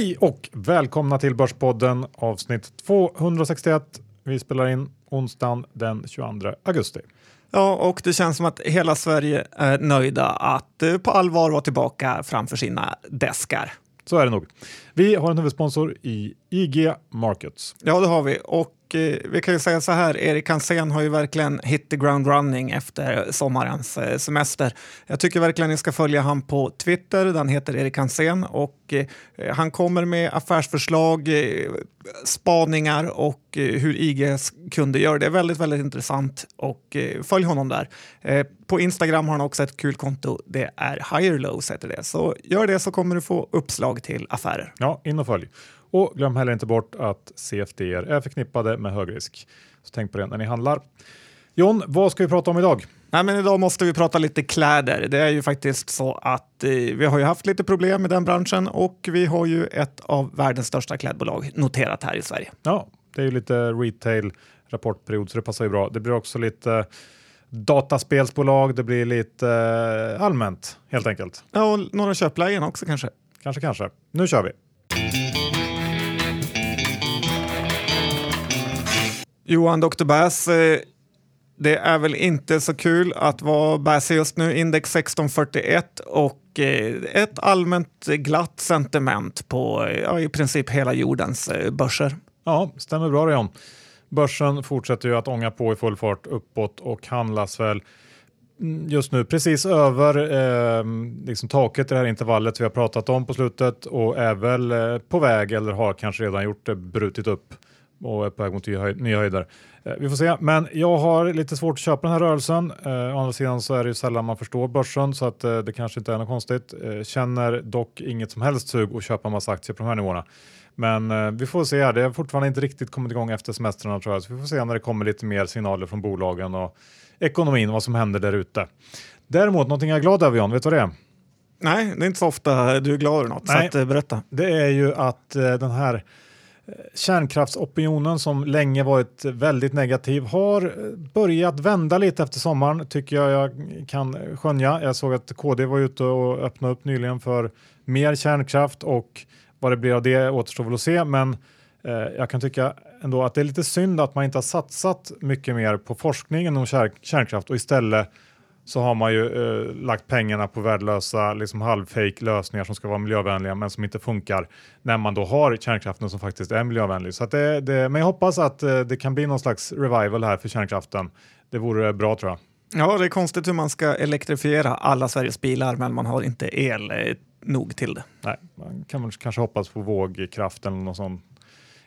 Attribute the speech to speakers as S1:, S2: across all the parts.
S1: Hej och välkomna till Börspodden avsnitt 261. Vi spelar in onsdagen den 22 augusti.
S2: Ja, och det känns som att hela Sverige är nöjda att eh, på allvar vara tillbaka framför sina deskar.
S1: Så är det nog. Vi har en huvudsponsor i IG Markets.
S2: Ja, det har vi. Och eh, vi kan ju säga så här, Erik Hansén har ju verkligen hit the ground running efter sommarens eh, semester. Jag tycker verkligen ni ska följa han på Twitter, den heter Erik Hansén och eh, han kommer med affärsförslag, eh, spaningar och eh, hur IG kunde göra det. är väldigt, väldigt intressant och eh, följ honom där. På Instagram har han också ett kul konto. Det är Higher Lows heter det. Så gör det så kommer du få uppslag till affärer.
S1: Ja, in och följ. Och glöm heller inte bort att CFD är förknippade med hög risk. Så tänk på det när ni handlar. John, vad ska vi prata om idag?
S2: Nej, men idag måste vi prata lite kläder. Det är ju faktiskt så att eh, vi har ju haft lite problem med den branschen och vi har ju ett av världens största klädbolag noterat här i Sverige.
S1: Ja, det är ju lite retail rapportperiod så det passar ju bra. Det blir också lite dataspelsbolag, det blir lite eh, allmänt helt enkelt.
S2: Ja, och några köplägen också kanske.
S1: Kanske, kanske. Nu kör vi!
S2: Johan Dr. Bass, eh, det är väl inte så kul att vara Bass just nu. Index 1641 och eh, ett allmänt glatt sentiment på eh, ja, i princip hela jordens börser.
S1: Ja, stämmer bra det John. Börsen fortsätter ju att ånga på i full fart uppåt och handlas väl mm, just nu precis över eh, liksom taket i det här intervallet vi har pratat om på slutet och är väl eh, på väg eller har kanske redan gjort det, brutit upp och är på väg mot nya, höj nya höjder. Eh, vi får se, men jag har lite svårt att köpa den här rörelsen. Eh, å andra sidan så är det ju sällan man förstår börsen så att eh, det kanske inte är något konstigt. Känner dock inget som helst sug att köpa en massa aktier på de här nivåerna. Men vi får se. Det har fortfarande inte riktigt kommit igång efter semestrarna tror jag. Så vi får se när det kommer lite mer signaler från bolagen och ekonomin, vad som händer där ute. Däremot någonting jag är glad över John, vet du vad det är?
S2: Nej, det är inte så ofta du är glad över något,
S1: Nej.
S2: så att, berätta.
S1: Det är ju att den här kärnkraftsopinionen som länge varit väldigt negativ har börjat vända lite efter sommaren tycker jag jag kan skönja. Jag såg att KD var ute och öppnade upp nyligen för mer kärnkraft och vad det blir av det återstår väl att se. Men eh, jag kan tycka ändå att det är lite synd att man inte har satsat mycket mer på forskningen om kär, kärnkraft och istället så har man ju eh, lagt pengarna på värdelösa liksom halvfake lösningar som ska vara miljövänliga men som inte funkar när man då har kärnkraften som faktiskt är miljövänlig. Så det, det, men jag hoppas att eh, det kan bli någon slags revival här för kärnkraften. Det vore bra tror jag.
S2: Ja, det är konstigt hur man ska elektrifiera alla Sveriges bilar, men man har inte el eh, nog till det.
S1: Nej, man kan väl kanske hoppas på vågkraften eller någon sån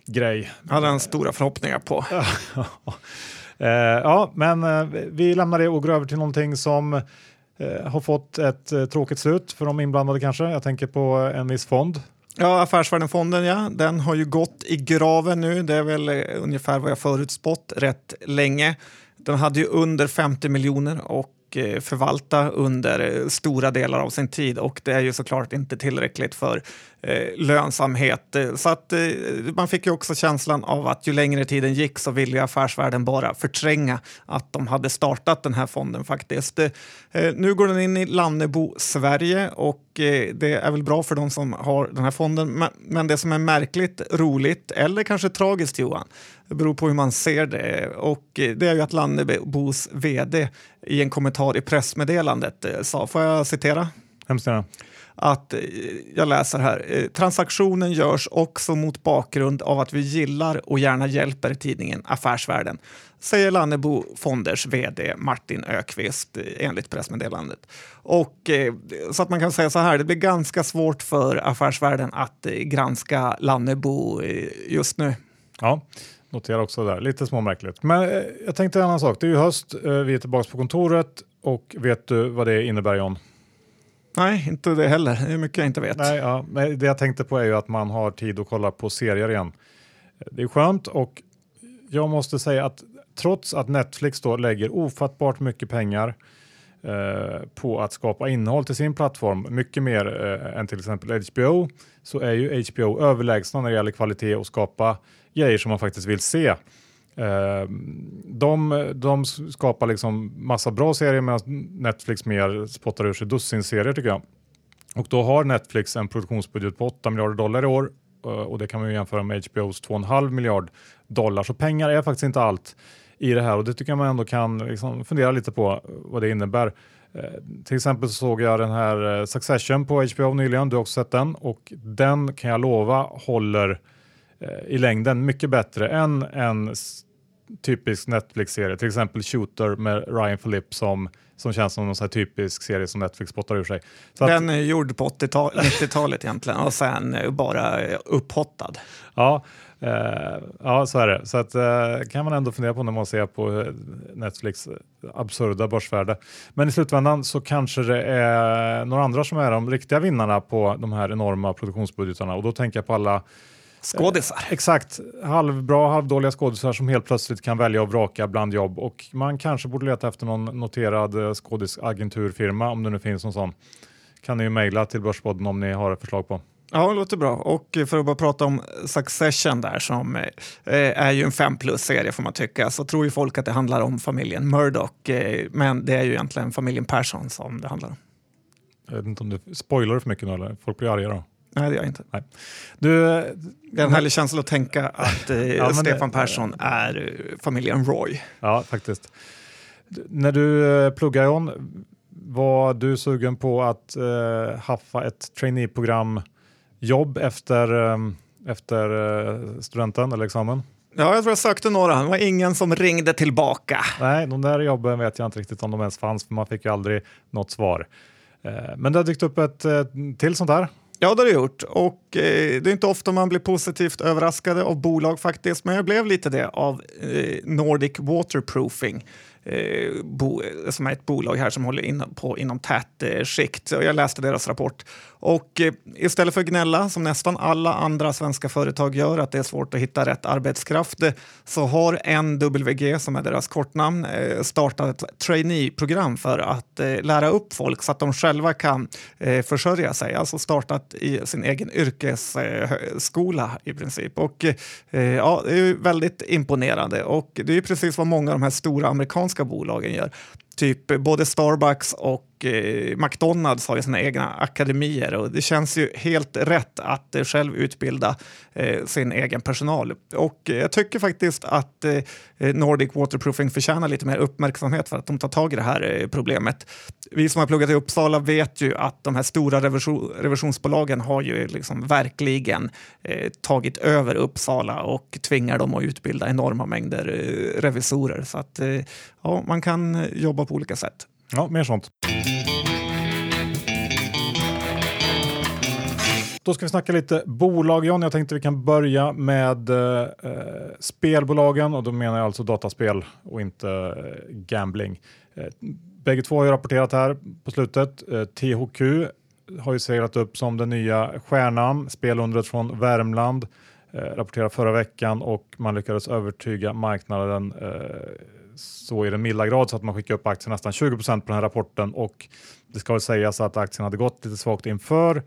S1: grej.
S2: Hade en stora förhoppningar på.
S1: Eh, ja, men eh, vi lämnar det och går över till någonting som eh, har fått ett tråkigt slut för de inblandade kanske. Jag tänker på en viss fond.
S2: Ja, Affärsvärlden-fonden, ja, den har ju gått i graven nu. Det är väl ungefär vad jag förutspått rätt länge. Den hade ju under 50 miljoner och Eh, förvalta under eh, stora delar av sin tid och det är ju såklart inte tillräckligt för eh, lönsamhet. Så att man fick ju också känslan av att ju längre tiden gick så ville ju affärsvärlden bara förtränga att de hade startat den här fonden faktiskt. Nu går den in i Lannebo Sverige och det är väl bra för de som har den här fonden. Men det som är märkligt, roligt eller kanske tragiskt Johan, det beror på hur man ser det. Och eh, det är ju att Lannebos vd i en kommentar i pressmeddelandet eh, sa, får jag citera?
S1: Hemskt gärna.
S2: att eh, jag läser här. Transaktionen görs också mot bakgrund av att vi gillar och gärna hjälper tidningen Affärsvärlden, säger Lannebo Fonders vd Martin Ökvist enligt pressmeddelandet. Och, så att man kan säga så här, det blir ganska svårt för Affärsvärlden att granska Lannebo just nu.
S1: Ja, notera också där. Lite småmärkligt. Men eh, jag tänkte en annan sak. Det är ju höst, eh, vi är tillbaka på kontoret och vet du vad det innebär John?
S2: Nej, inte det heller. Det är mycket jag inte vet.
S1: Nej, ja, men det jag tänkte på är ju att man har tid att kolla på serier igen. Det är skönt och jag måste säga att trots att Netflix då lägger ofattbart mycket pengar eh, på att skapa innehåll till sin plattform, mycket mer eh, än till exempel HBO, så är ju HBO överlägsna när det gäller kvalitet och skapa grejer som man faktiskt vill se. Eh, de, de skapar liksom massa bra serier medan Netflix mer spottar ur sig dussin serier tycker jag. Och då har Netflix en produktionsbudget på 8 miljarder dollar i år eh, och det kan man ju jämföra med HBOs 2,5 miljard dollar. Så pengar är faktiskt inte allt i det här och det tycker jag man ändå kan liksom fundera lite på eh, vad det innebär. Eh, till exempel så såg jag den här Succession på HBO nyligen, du har också sett den och den kan jag lova håller eh, i längden mycket bättre än en typisk Netflix-serie, till exempel Shooter med Ryan Phillippe som, som känns som en typisk serie som Netflix spottar ur sig.
S2: Så den är gjord på 90-talet egentligen och sen bara upphottad.
S1: Ja, eh, ja, så är det. Så att, eh, kan man ändå fundera på när man ser på eh, Netflix absurda börsvärde. Men i slutändan så kanske det är några andra som är de riktiga vinnarna på de här enorma produktionsbudgetarna och då tänker jag på alla
S2: Skådisar.
S1: Eh, exakt, halvbra, halvdåliga skådisar som helt plötsligt kan välja och vraka bland jobb och man kanske borde leta efter någon noterad eh, skådisagenturfirma om det nu finns någon sån. Kan ni ju mejla till Börspodden om ni har ett förslag på.
S2: Ja, det låter bra. Och för att bara prata om Succession där som eh, är ju en 5 plus-serie får man tycka, så tror ju folk att det handlar om familjen Murdoch, eh, men det är ju egentligen familjen Persson som det handlar om.
S1: Jag vet inte om du spoilar för mycket nu eller? Folk blir arga då.
S2: Nej, det gör jag inte.
S1: Nej. Du,
S2: det är en härlig känsla att tänka att eh, ja, Stefan det, Persson är eh, familjen Roy.
S1: Ja, faktiskt. När du eh, pluggade John, var du sugen på att eh, haffa ett traineeprogram jobb efter, eh, efter studenten eller examen?
S2: Ja, jag tror jag sökte några. Det var ingen som ringde tillbaka.
S1: Nej, de där jobben vet jag inte riktigt om de ens fanns, för man fick ju aldrig något svar. Men det har dykt upp ett till sånt här
S2: Ja, det har det gjort. Och eh, det är inte ofta man blir positivt överraskade av bolag faktiskt, men jag blev lite det av eh, Nordic Waterproofing eh, bo, som är ett bolag här som håller in på inom tätskikt. Eh, jag läste deras rapport. Och eh, istället för att gnälla, som nästan alla andra svenska företag gör, att det är svårt att hitta rätt arbetskraft, eh, så har NWG, som är deras kortnamn, eh, startat ett trainee-program för att eh, lära upp folk så att de själva kan eh, försörja sig. Alltså startat i sin egen yrkesskola eh, i princip. Och ja, det är väldigt imponerande och det är precis vad många av de här stora amerikanska amerikanska bolagen gör. Typ både Starbucks och eh, McDonalds har ju sina egna akademier och det känns ju helt rätt att eh, själv utbilda eh, sin egen personal. Och eh, jag tycker faktiskt att eh, Nordic Waterproofing förtjänar lite mer uppmärksamhet för att de tar tag i det här eh, problemet. Vi som har pluggat i Uppsala vet ju att de här stora revision revisionsbolagen har ju liksom verkligen eh, tagit över Uppsala och tvingar dem att utbilda enorma mängder eh, revisorer. Så att eh, ja, man kan jobba på olika sätt.
S1: Ja, mer sånt. Då ska vi snacka lite bolag John. Jag tänkte vi kan börja med eh, eh, spelbolagen och då menar jag alltså dataspel och inte eh, gambling. Eh, bägge två har ju rapporterat här på slutet. Eh, THQ har ju seglat upp som den nya stjärnan, spelundret från Värmland. Eh, rapporterade förra veckan och man lyckades övertyga marknaden eh, så i den milda grad så att man skickar upp aktien nästan 20% på den här rapporten och det ska väl sägas att aktien hade gått lite svagt inför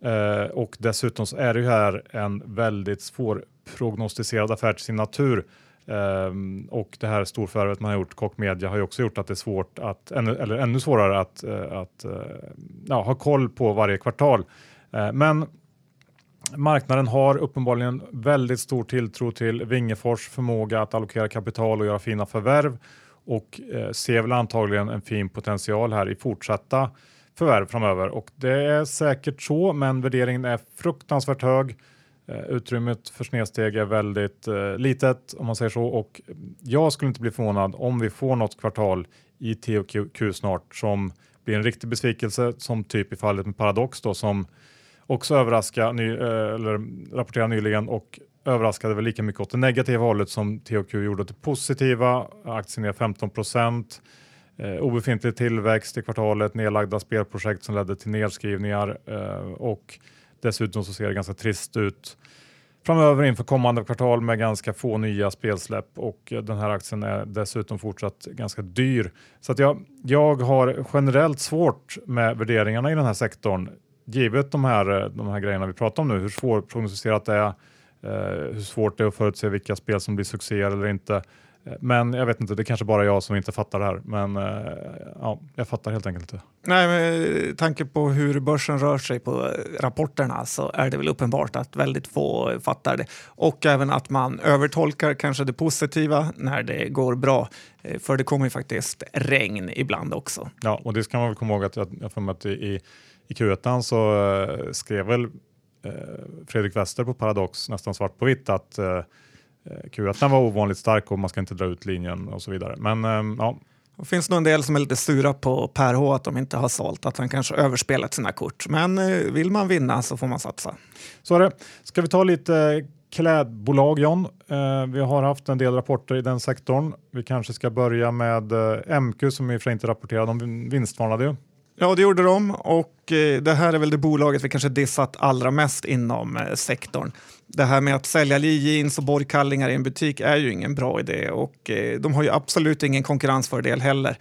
S1: eh, och dessutom så är det ju här en väldigt svår prognostiserad affär till sin natur. Um, och det här storförvärvet man har gjort, Kock Media, har ju också gjort att det är svårt att, ännu, eller ännu svårare att, uh, att uh, ja, ha koll på varje kvartal. Uh, men Marknaden har uppenbarligen väldigt stor tilltro till Wingefors förmåga att allokera kapital och göra fina förvärv och eh, ser väl antagligen en fin potential här i fortsatta förvärv framöver. Och det är säkert så, men värderingen är fruktansvärt hög. Eh, utrymmet för snedsteg är väldigt eh, litet om man säger så och jag skulle inte bli förvånad om vi får något kvartal i THQ snart som blir en riktig besvikelse som typ i fallet med Paradox då som också överraska, ny, eh, eller rapportera nyligen och överraskade väl lika mycket åt det negativa hållet som THQ gjorde åt det positiva. Aktien ner 15 procent. Eh, obefintlig tillväxt i kvartalet, nedlagda spelprojekt som ledde till nedskrivningar eh, och dessutom så ser det ganska trist ut framöver inför kommande kvartal med ganska få nya spelsläpp och den här aktien är dessutom fortsatt ganska dyr. Så att jag, jag har generellt svårt med värderingarna i den här sektorn givet de här, de här grejerna vi pratar om nu, hur svårprognostiserat det är, eh, hur svårt det är att förutse vilka spel som blir succéer eller inte, Eh, men jag vet inte, det är kanske bara jag som inte fattar det här. Men eh, ja, jag fattar helt enkelt inte.
S2: Nej, med tanke på hur börsen rör sig på rapporterna så är det väl uppenbart att väldigt få fattar det. Och även att man övertolkar kanske det positiva när det går bra. Eh, för det kommer ju faktiskt regn ibland också.
S1: Ja, och det ska man väl komma ihåg att jag, jag får att i, i Q1 så skrev väl eh, Fredrik Wester på Paradox nästan svart på vitt att eh, Eh, Q1 var ovanligt stark och man ska inte dra ut linjen och så vidare. Men ehm, ja.
S2: Det finns nog en del som är lite sura på Per H att de inte har sålt, att han kanske överspelat sina kort. Men eh, vill man vinna så får man satsa.
S1: Så är det. Ska vi ta lite klädbolag John? Eh, vi har haft en del rapporter i den sektorn. Vi kanske ska börja med MQ som i och för sig inte rapporterade, de vinstvarnade ju.
S2: Ja, det gjorde de och eh, det här är väl det bolaget vi kanske dissat allra mest inom eh, sektorn. Det här med att sälja Lee jeans och borgkallingar i en butik är ju ingen bra idé och eh, de har ju absolut ingen konkurrensfördel heller.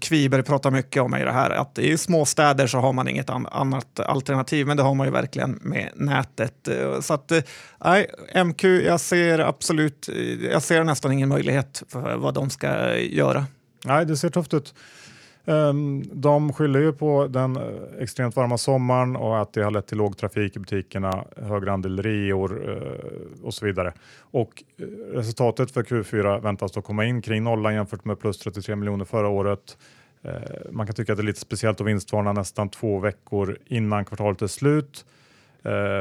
S2: Kviber pratar mycket om i det här att i småstäder så har man inget annat alternativ, men det har man ju verkligen med nätet. Så att nej, MQ, jag ser absolut, jag ser nästan ingen möjlighet för vad de ska göra.
S1: Nej, det ser tufft ut. Ehm, de skyller ju på den eh, extremt varma sommaren och att det har lett till låg trafik i butikerna, högre andel reor eh, och så vidare. Och eh, resultatet för Q4 väntas då komma in kring nollan jämfört med plus 33 miljoner förra året. Man kan tycka att det är lite speciellt att vinstvarna nästan två veckor innan kvartalet är slut.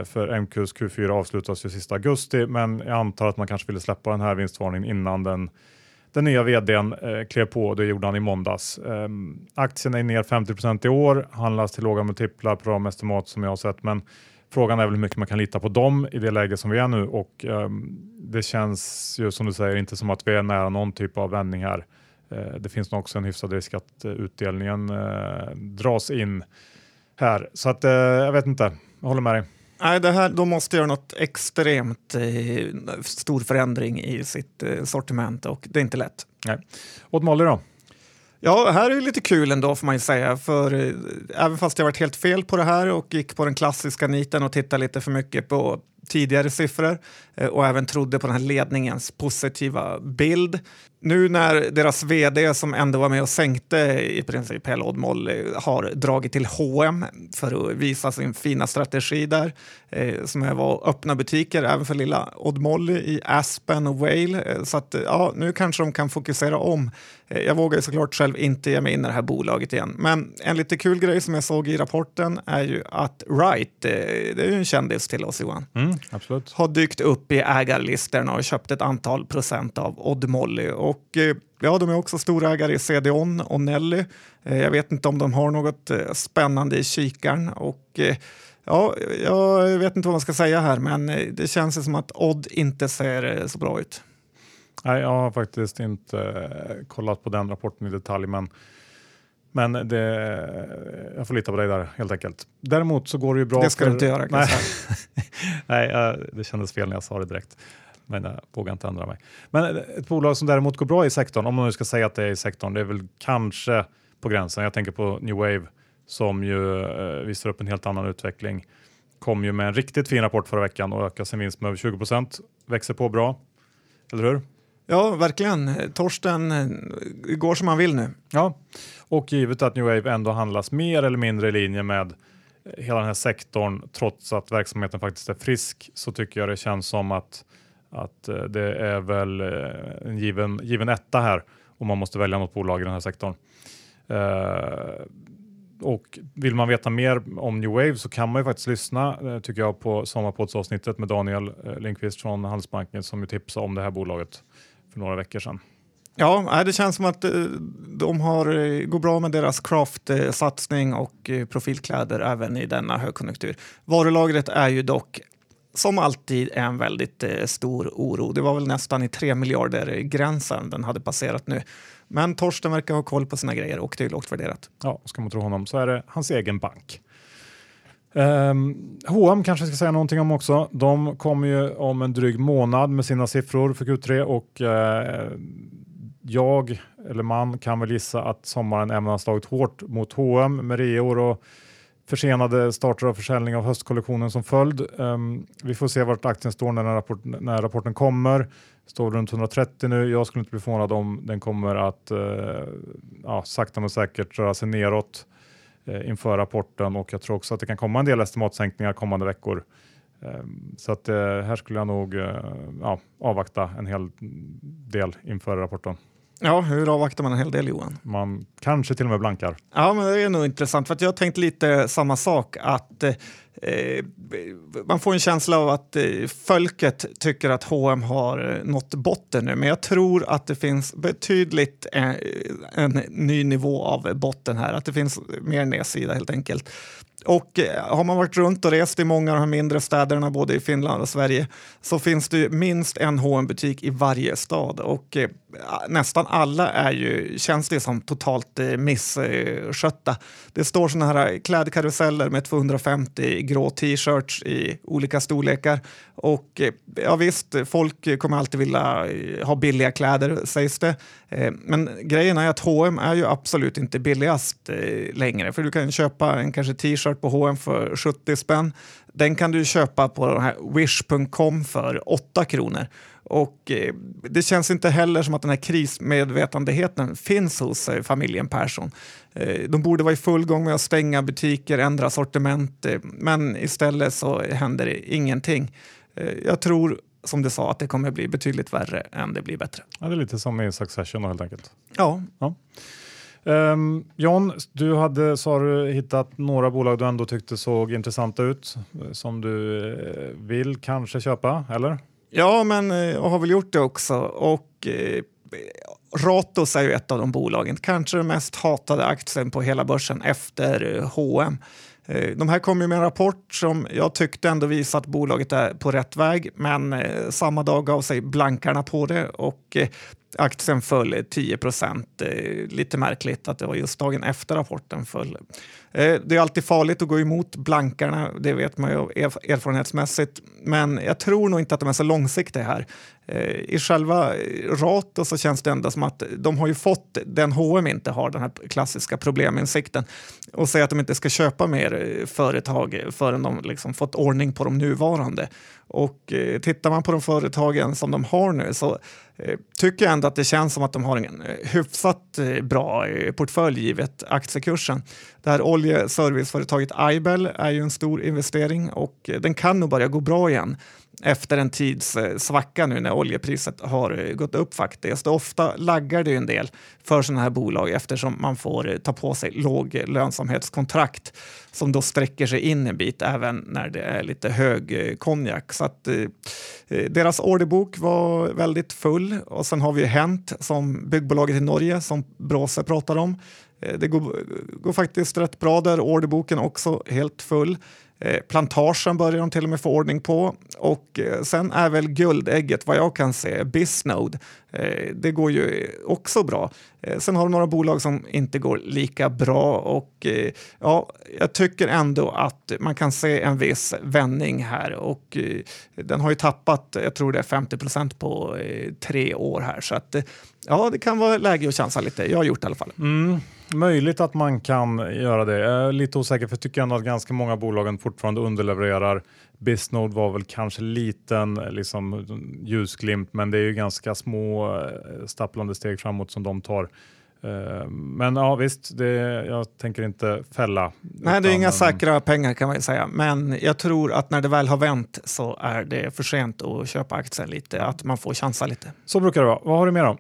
S1: För MQs Q4 avslutas ju sista augusti, men jag antar att man kanske ville släppa den här vinstvarningen innan den den nya vdn eh, klev på, det gjorde han i måndags. Eh, aktien är ner 50 i år, handlas till låga multiplar på de estimat som jag har sett, men frågan är väl hur mycket man kan lita på dem i det läge som vi är nu och eh, det känns ju som du säger inte som att vi är nära någon typ av vändning här. Eh, det finns nog också en hyfsad risk att eh, utdelningen eh, dras in här, så att eh, jag vet inte. Jag håller med dig.
S2: Nej, det här, de måste göra något extremt eh, stor förändring i sitt eh, sortiment och det är inte lätt.
S1: Nej. Åt Molly då?
S2: Ja, här är det lite kul ändå får man ju säga, för eh, även fast jag varit helt fel på det här och gick på den klassiska niten och tittade lite för mycket på tidigare siffror eh, och även trodde på den här ledningens positiva bild. Nu när deras vd som ändå var med och sänkte i princip hela Odd Molly har dragit till H&M för att visa sin fina strategi där eh, som är att öppna butiker även för lilla Odd Molly i Aspen och Wale. Eh, så att eh, ja, nu kanske de kan fokusera om. Jag vågar såklart själv inte ge mig in i det här bolaget igen. Men en lite kul grej som jag såg i rapporten är ju att Wright, det är ju en kändis till oss Johan,
S1: mm, absolut.
S2: har dykt upp i ägarlistorna och köpt ett antal procent av Odd Molly. Och eh, ja, de är också storägare i CDON och Nelly. Jag vet inte om de har något spännande i kikaren. Och, Ja, jag vet inte vad man ska säga här, men det känns som att Odd inte ser så bra ut.
S1: Nej, jag har faktiskt inte eh, kollat på den rapporten i detalj, men, men det, jag får lita på dig där helt enkelt. Däremot så går det ju bra.
S2: Det ska
S1: för,
S2: du inte göra.
S1: Nej, nej, det kändes fel när jag sa det direkt. Men jag vågar inte ändra mig. Men ett bolag som däremot går bra i sektorn, om man nu ska säga att det är i sektorn, det är väl kanske på gränsen. Jag tänker på New Wave som ju eh, visar upp en helt annan utveckling. Kom ju med en riktigt fin rapport förra veckan och ökar sin vinst med över 20 procent. Växer på bra, eller hur?
S2: Ja, verkligen. Torsten eh, går som han vill nu.
S1: Ja, och givet att New Wave ändå handlas mer eller mindre i linje med eh, hela den här sektorn, trots att verksamheten faktiskt är frisk, så tycker jag det känns som att, att eh, det är väl en given, given etta här om man måste välja något bolag i den här sektorn. Uh, och vill man veta mer om New Wave så kan man ju faktiskt lyssna tycker jag på sommarpoddsavsnittet med Daniel Lindqvist från Handelsbanken som ju tipsade om det här bolaget för några veckor sedan.
S2: Ja, det känns som att eh, de har, eh, går bra med deras craft-satsning och eh, profilkläder även i denna högkonjunktur. Varulagret är ju dock som alltid en väldigt stor oro. Det var väl nästan i 3 miljarder gränsen den hade passerat nu. Men Torsten verkar ha koll på sina grejer och det är lågt värderat.
S1: Ja, ska man tro honom så är det hans egen bank. Um, H&M kanske ska säga någonting om också. De kommer ju om en dryg månad med sina siffror för Q3 och uh, jag, eller man, kan väl gissa att sommaren även har slagit hårt mot H&M med reor och försenade starter av försäljning av höstkollektionen som följd. Um, vi får se vart aktien står när, rapport, när rapporten kommer. Står runt 130 nu. Jag skulle inte bli förvånad om den kommer att uh, ja, sakta men säkert röra sig neråt Eh, inför rapporten och jag tror också att det kan komma en del estimatsänkningar kommande veckor. Ehm, så att eh, här skulle jag nog eh, ja, avvakta en hel del inför rapporten.
S2: Ja, hur avvaktar man en hel del Johan?
S1: Man kanske till och med blankar.
S2: Ja, men det är nog intressant för att jag tänkte lite samma sak att eh, man får en känsla av att eh, folket tycker att H&M har eh, nått botten nu, men jag tror att det finns betydligt eh, en ny nivå av botten här, att det finns mer nedsida helt enkelt. Och eh, har man varit runt och rest i många av de här mindre städerna, både i Finland och Sverige, så finns det minst en hm butik i varje stad. Och eh, nästan alla är ju, känns det som totalt eh, misskötta. Det står såna här eh, klädkaruseller med 250 grå t-shirts i olika storlekar. Och eh, ja visst, folk kommer alltid vilja eh, ha billiga kläder sägs det. Eh, men grejen är att H&M är ju absolut inte billigast eh, längre. För du kan köpa en kanske t-shirt på H&M för 70 spänn. Den kan du köpa på den här wish.com för 8 kronor. Och eh, det känns inte heller som att den här krismedvetandegheten finns hos eh, familjen Persson. Eh, de borde vara i full gång med att stänga butiker, ändra sortiment, men istället så händer det ingenting. Jag tror som du sa att det kommer bli betydligt värre än det blir bättre.
S1: Ja, det är lite som i Succession helt enkelt.
S2: Ja.
S1: ja. Um, John, du hade sa du, hittat några bolag du ändå tyckte såg intressanta ut eh, som du eh, vill kanske köpa, eller?
S2: Ja, men eh, jag har väl gjort det också. Och eh, Ratos är ju ett av de bolagen, kanske den mest hatade aktien på hela börsen efter H&M. Eh, de här kom ju med en rapport som jag tyckte ändå visade att bolaget är på rätt väg, men eh, samma dag gav sig blankarna på det och eh, aktien föll 10 procent. Lite märkligt att det var just dagen efter rapporten föll. Det är alltid farligt att gå emot blankarna, det vet man ju erfarenhetsmässigt. Men jag tror nog inte att de är så långsiktiga här. I själva Rato så känns det ändå som att de har ju fått den H&M inte har, den här klassiska probleminsikten och säger att de inte ska köpa mer eh, företag eh, förrän de liksom fått ordning på de nuvarande. Och eh, tittar man på de företagen som de har nu så eh, tycker jag ändå att det känns som att de har en eh, hyfsat eh, bra portfölj givet aktiekursen. Det här oljeserviceföretaget Aibel är ju en stor investering och den kan nog börja gå bra igen efter en tids eh, svacka nu när oljepriset har eh, gått upp faktiskt. ofta laggar det en del för sådana här bolag eftersom man får eh, ta på sig låg lönsamhetskontrakt som då sträcker sig in en bit även när det är lite hög konjak. Så att, eh, deras orderbok var väldigt full och sen har vi Hent som byggbolaget i Norge som Bråse pratar om. Det går, går faktiskt rätt bra där, orderboken också helt full. Eh, plantagen börjar de till och med få ordning på och eh, sen är väl guldägget vad jag kan se, Bisnode. Eh, det går ju också bra. Sen har de några bolag som inte går lika bra och ja, jag tycker ändå att man kan se en viss vändning här och den har ju tappat, jag tror det är 50 procent på tre år här så att ja, det kan vara läge att chansa lite. Jag har gjort det i alla fall.
S1: Mm. Möjligt att man kan göra det. Jag är lite osäker för jag tycker ändå att ganska många bolagen fortfarande underlevererar. Bisnode var väl kanske liten liksom, ljusglimt men det är ju ganska små eh, stapplande steg framåt som de tar. Eh, men ja visst, det, jag tänker inte fälla.
S2: Nej, det är inga säkra pengar kan man ju säga. Men jag tror att när det väl har vänt så är det för sent att köpa aktier lite, att man får chansa lite.
S1: Så brukar det vara. Vad har du mer om?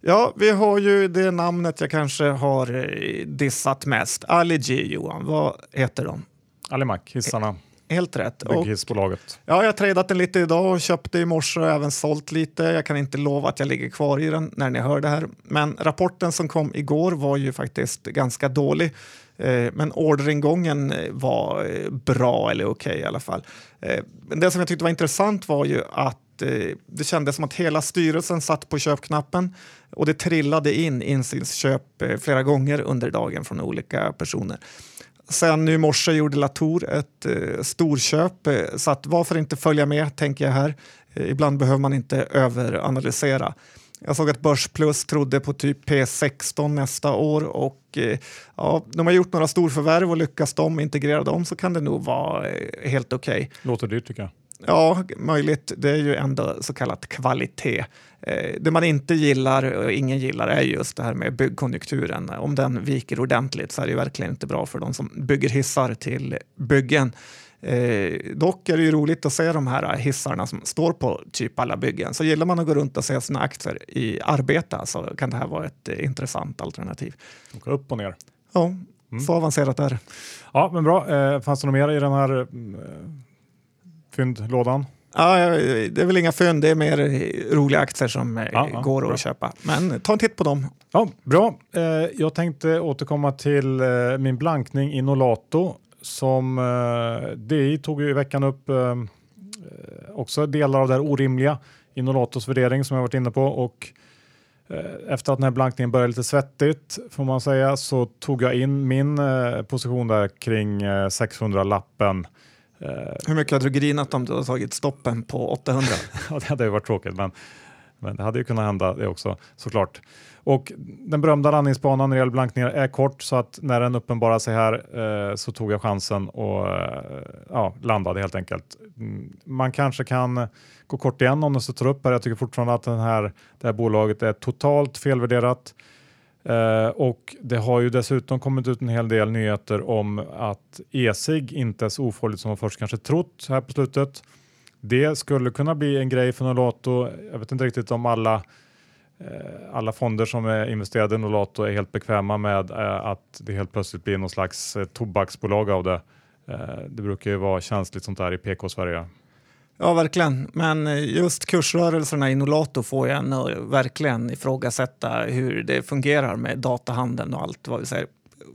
S2: Ja, vi har ju det namnet jag kanske har eh, dissat mest. Aligi, Johan. Vad heter de?
S1: Alimac, hissarna.
S2: Helt rätt.
S1: Bygghissbolaget.
S2: Ja, jag har tradat den lite idag och köpte i morse och även sålt lite. Jag kan inte lova att jag ligger kvar i den när ni hör det här. Men rapporten som kom igår var ju faktiskt ganska dålig. Eh, men orderingången var eh, bra eller okej okay, i alla fall. Det som jag tyckte var intressant var ju att Eh, det kändes som att hela styrelsen satt på köpknappen och det trillade in insynsköp eh, flera gånger under dagen från olika personer. Sen nu i morse gjorde Latour ett eh, storköp, eh, så att varför inte följa med tänker jag här. Eh, ibland behöver man inte överanalysera. Jag såg att Börsplus trodde på typ P16 nästa år och eh, ja, de har gjort några storförvärv och lyckas de integrera dem så kan det nog vara eh, helt okej. Okay.
S1: Låter dyrt tycker jag.
S2: Ja, möjligt. Det är ju ändå så kallat kvalitet. Eh, det man inte gillar och ingen gillar är just det här med byggkonjunkturen. Om den viker ordentligt så är det verkligen inte bra för de som bygger hissar till byggen. Eh, dock är det ju roligt att se de här hissarna som står på typ alla byggen. Så gillar man att gå runt och se sina aktier i arbeta så kan det här vara ett eh, intressant alternativ.
S1: Åka upp och ner.
S2: Ja, mm. så avancerat är det.
S1: Ja, men bra. Eh, fanns det något mer i den här eh, fyndlådan?
S2: Ja, det är väl inga fynd, det är mer roliga aktier som eh, ja, går ja, att köpa. Men ta en titt på dem.
S1: Ja, Bra. Eh, jag tänkte återkomma till eh, min blankning i Nolato som DI tog i veckan upp också delar av det här orimliga i Nolatos värdering som jag varit inne på och efter att den här blankningen började lite svettigt får man säga så tog jag in min position där kring 600-lappen.
S2: Eh, Hur mycket hade du grinat om du hade tagit stoppen på 800?
S1: ja, det hade ju varit tråkigt men, men det hade ju kunnat hända det också såklart. Och den berömda landningsbanan när det gäller blankningar är kort så att när den uppenbarade sig här eh, så tog jag chansen och eh, ja, landade helt enkelt. Mm, man kanske kan gå kort igen om den stöter upp här. Jag tycker fortfarande att den här, det här bolaget är totalt felvärderat. Eh, och det har ju dessutom kommit ut en hel del nyheter om att e-cigg inte är så ofarligt som man först kanske trott här på slutet. Det skulle kunna bli en grej för Nolato. Jag vet inte riktigt om alla eh, alla fonder som är investerade i Nolato är helt bekväma med eh, att det helt plötsligt blir någon slags tobaksbolag av det. Det brukar ju vara känsligt sånt där i PK-Sverige.
S2: Ja, verkligen. Men eh, just kursrörelserna i Nolato får jag verkligen ifrågasätta hur det fungerar med datahandeln och allt vad vi säger.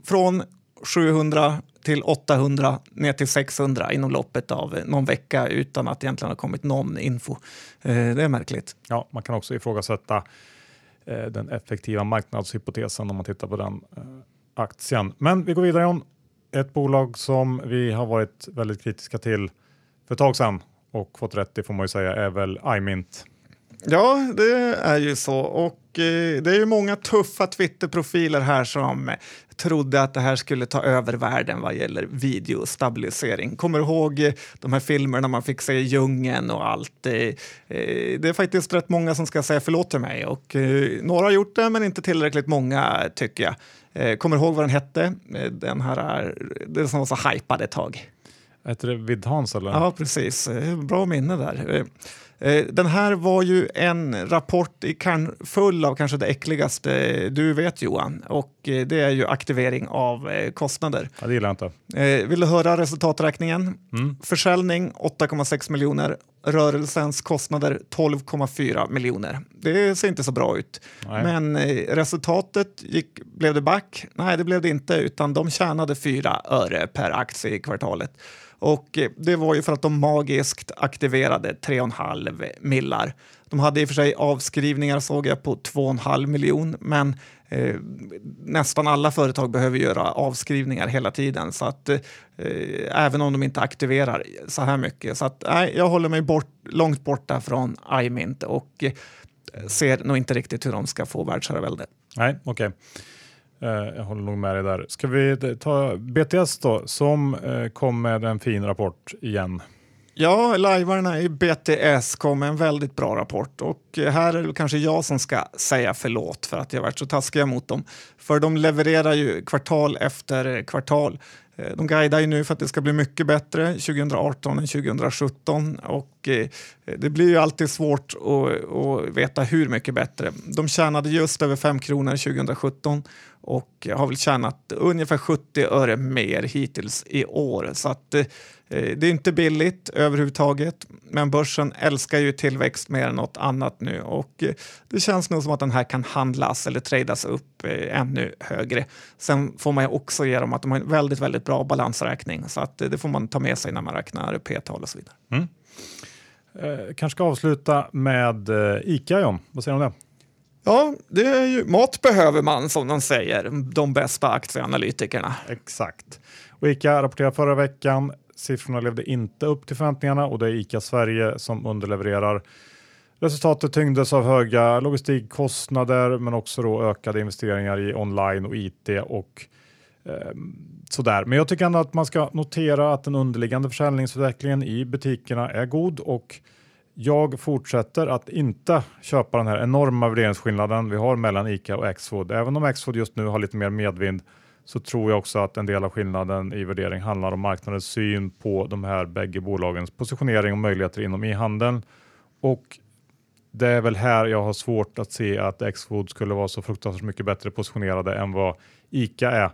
S2: Från 700 till 800 ner till 600 inom loppet av någon vecka utan att egentligen ha kommit någon info. Eh, det är märkligt.
S1: Ja, man kan också ifrågasätta eh, den effektiva marknadshypotesen om man tittar på den aktien. Men vi går vidare John. Ett bolag som vi har varit väldigt kritiska till för ett tag sedan och fått rätt i får man ju säga är väl iMint.
S2: Ja, det är ju så. Och eh, det är ju många tuffa Twitter-profiler här som trodde att det här skulle ta över världen vad gäller videostabilisering. Kommer du ihåg eh, de här filmerna man fick se i djungeln och allt? Eh, eh det är faktiskt rätt många som ska säga förlåt till mig och eh, några har gjort det men inte tillräckligt många tycker jag. Eh, kommer du ihåg vad den hette? Den här, det som var så hajpad ett tag.
S1: Hette det Vidhans eller?
S2: Ja, precis. Bra minne där. Eh, den här var ju en rapport full av kanske det äckligaste du vet Johan och eh, det är ju aktivering av eh, kostnader.
S1: Ja, det gillar jag inte.
S2: Vill du höra resultaträkningen? Mm. Försäljning 8,6 miljoner, rörelsens kostnader 12,4 miljoner. Det ser inte så bra ut. Nej. Men resultatet, gick, blev det back? Nej, det blev det inte, utan de tjänade 4 öre per aktie i kvartalet. Och eh, det var ju för att de magiskt aktiverade 3,5 millar. De hade i och för sig avskrivningar såg jag på 2,5 miljon, men eh, nästan alla företag behöver göra avskrivningar hela tiden så att eh, även om de inte aktiverar så här mycket. Så att nej, jag håller mig bort, långt borta från iMint och eh, ser nog inte riktigt hur de ska få världsherravälde.
S1: Nej, okej. Okay. Eh, jag håller nog med dig där. Ska vi ta BTS då, som eh, kom med en fin rapport igen?
S2: Ja, lajvarna i BTS kom med en väldigt bra rapport och eh, här är det kanske jag som ska säga förlåt för att jag varit så taskiga mot dem. För de levererar ju kvartal efter kvartal. Eh, de guidar ju nu för att det ska bli mycket bättre 2018 än 2017 och eh, det blir ju alltid svårt att, att veta hur mycket bättre. De tjänade just över 5 kronor 2017 och har väl tjänat ungefär 70 öre mer hittills i år. Så att, eh, det är inte billigt överhuvudtaget, men börsen älskar ju tillväxt mer än något annat nu och eh, det känns nog som att den här kan handlas eller tradas upp eh, ännu högre. Sen får man ju också ge dem att de har en väldigt, väldigt bra balansräkning så att eh, det får man ta med sig när man räknar p-tal och så vidare. Mm.
S1: Eh, kanske ska avsluta med eh, ICA, John. Vad säger du om det?
S2: Ja, det är ju, mat behöver man som de säger, de bästa aktieanalytikerna.
S1: Exakt. Och ICA rapporterade förra veckan. Siffrorna levde inte upp till förväntningarna och det är ICA Sverige som underlevererar. Resultatet tyngdes av höga logistikkostnader men också då ökade investeringar i online och IT och ehm, sådär. Men jag tycker ändå att man ska notera att den underliggande försäljningsutvecklingen i butikerna är god och jag fortsätter att inte köpa den här enorma värderingsskillnaden vi har mellan ICA och Axfood. Även om Axfood just nu har lite mer medvind så tror jag också att en del av skillnaden i värdering handlar om marknadens syn på de här bägge bolagens positionering och möjligheter inom e-handeln. Och det är väl här jag har svårt att se att Xfood skulle vara så fruktansvärt mycket bättre positionerade än vad ICA är.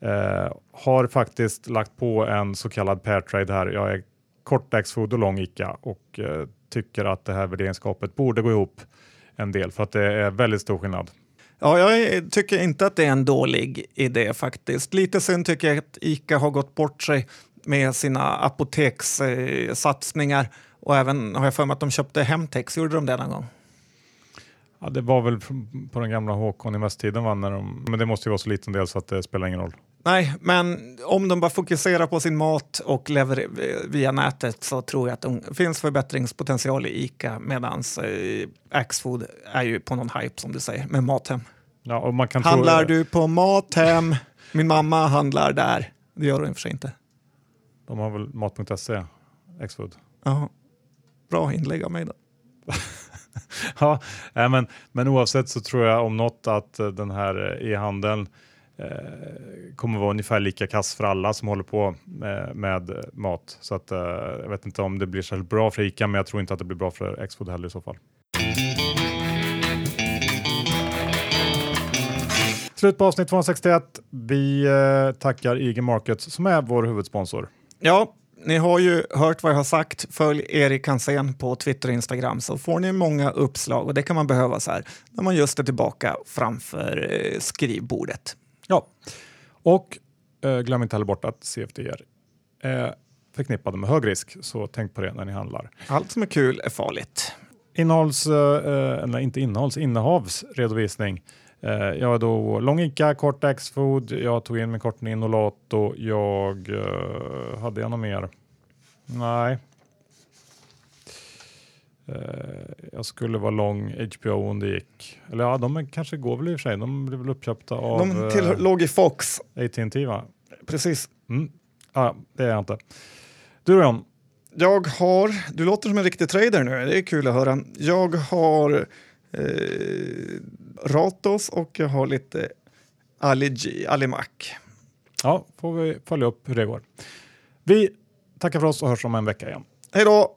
S1: Eh, har faktiskt lagt på en så kallad pair trade här. Jag är kort Xfood och lång ICA och eh, tycker att det här värderingsskapet borde gå ihop en del för att det är väldigt stor skillnad.
S2: Ja, jag tycker inte att det är en dålig idé faktiskt. Lite synd tycker jag att ICA har gått bort sig med sina apotekssatsningar och även har jag för mig att de köpte Hemtex. Gjorde de det någon gång?
S1: Ja, det var väl på den gamla Håkon Invest-tiden, när de, men det måste ju vara så liten del så att det spelar ingen roll.
S2: Nej, men om de bara fokuserar på sin mat och lever via nätet så tror jag att det finns förbättringspotential i ICA medan eh, Axfood är ju på någon hype som du säger med Mathem.
S1: Ja, och man kan
S2: handlar tro... du på Mathem? Min mamma handlar där. Det gör hon i och för sig inte.
S1: De har väl mat.se, Axfood?
S2: Ja, bra inlägg av mig då.
S1: ja, men, men oavsett så tror jag om något att eh, den här eh, e-handeln eh, kommer vara ungefär lika kass för alla som håller på med, med mat. Så att, eh, jag vet inte om det blir särskilt bra för ICA, men jag tror inte att det blir bra för Exfood heller i så fall. Slut på avsnitt 261. Vi eh, tackar IG Markets som är vår huvudsponsor.
S2: Ja, ni har ju hört vad jag har sagt. Följ Erik Hansén på Twitter och Instagram så får ni många uppslag och det kan man behöva så här när man just är tillbaka framför eh, skrivbordet.
S1: Ja, och eh, glöm inte heller bort att CFD är förknippade med hög risk, så tänk på det när ni handlar.
S2: Allt som är kul är farligt.
S1: Innehålls, eh, eller inte innehålls, innehavsredovisning. Eh, jag är då lång Ica, kort Axfood, jag tog in min kort Nolato, jag eh, hade jag något mer? Nej, jag skulle vara lång HBO om det gick. Eller ja, de kanske går väl i och för sig. De blir väl uppköpta av...
S2: De till, uh, låg i Fox.
S1: AT&T va?
S2: Precis.
S1: Mm. Ah, det är jag inte. Du då John?
S2: Jag har, du låter som en riktig trader nu, det är kul att höra. Jag har eh, Ratos och jag har lite Ali Alimac.
S1: Ja, får vi följa upp hur det går. Vi tackar för oss och hörs om en vecka igen.
S2: Hej då!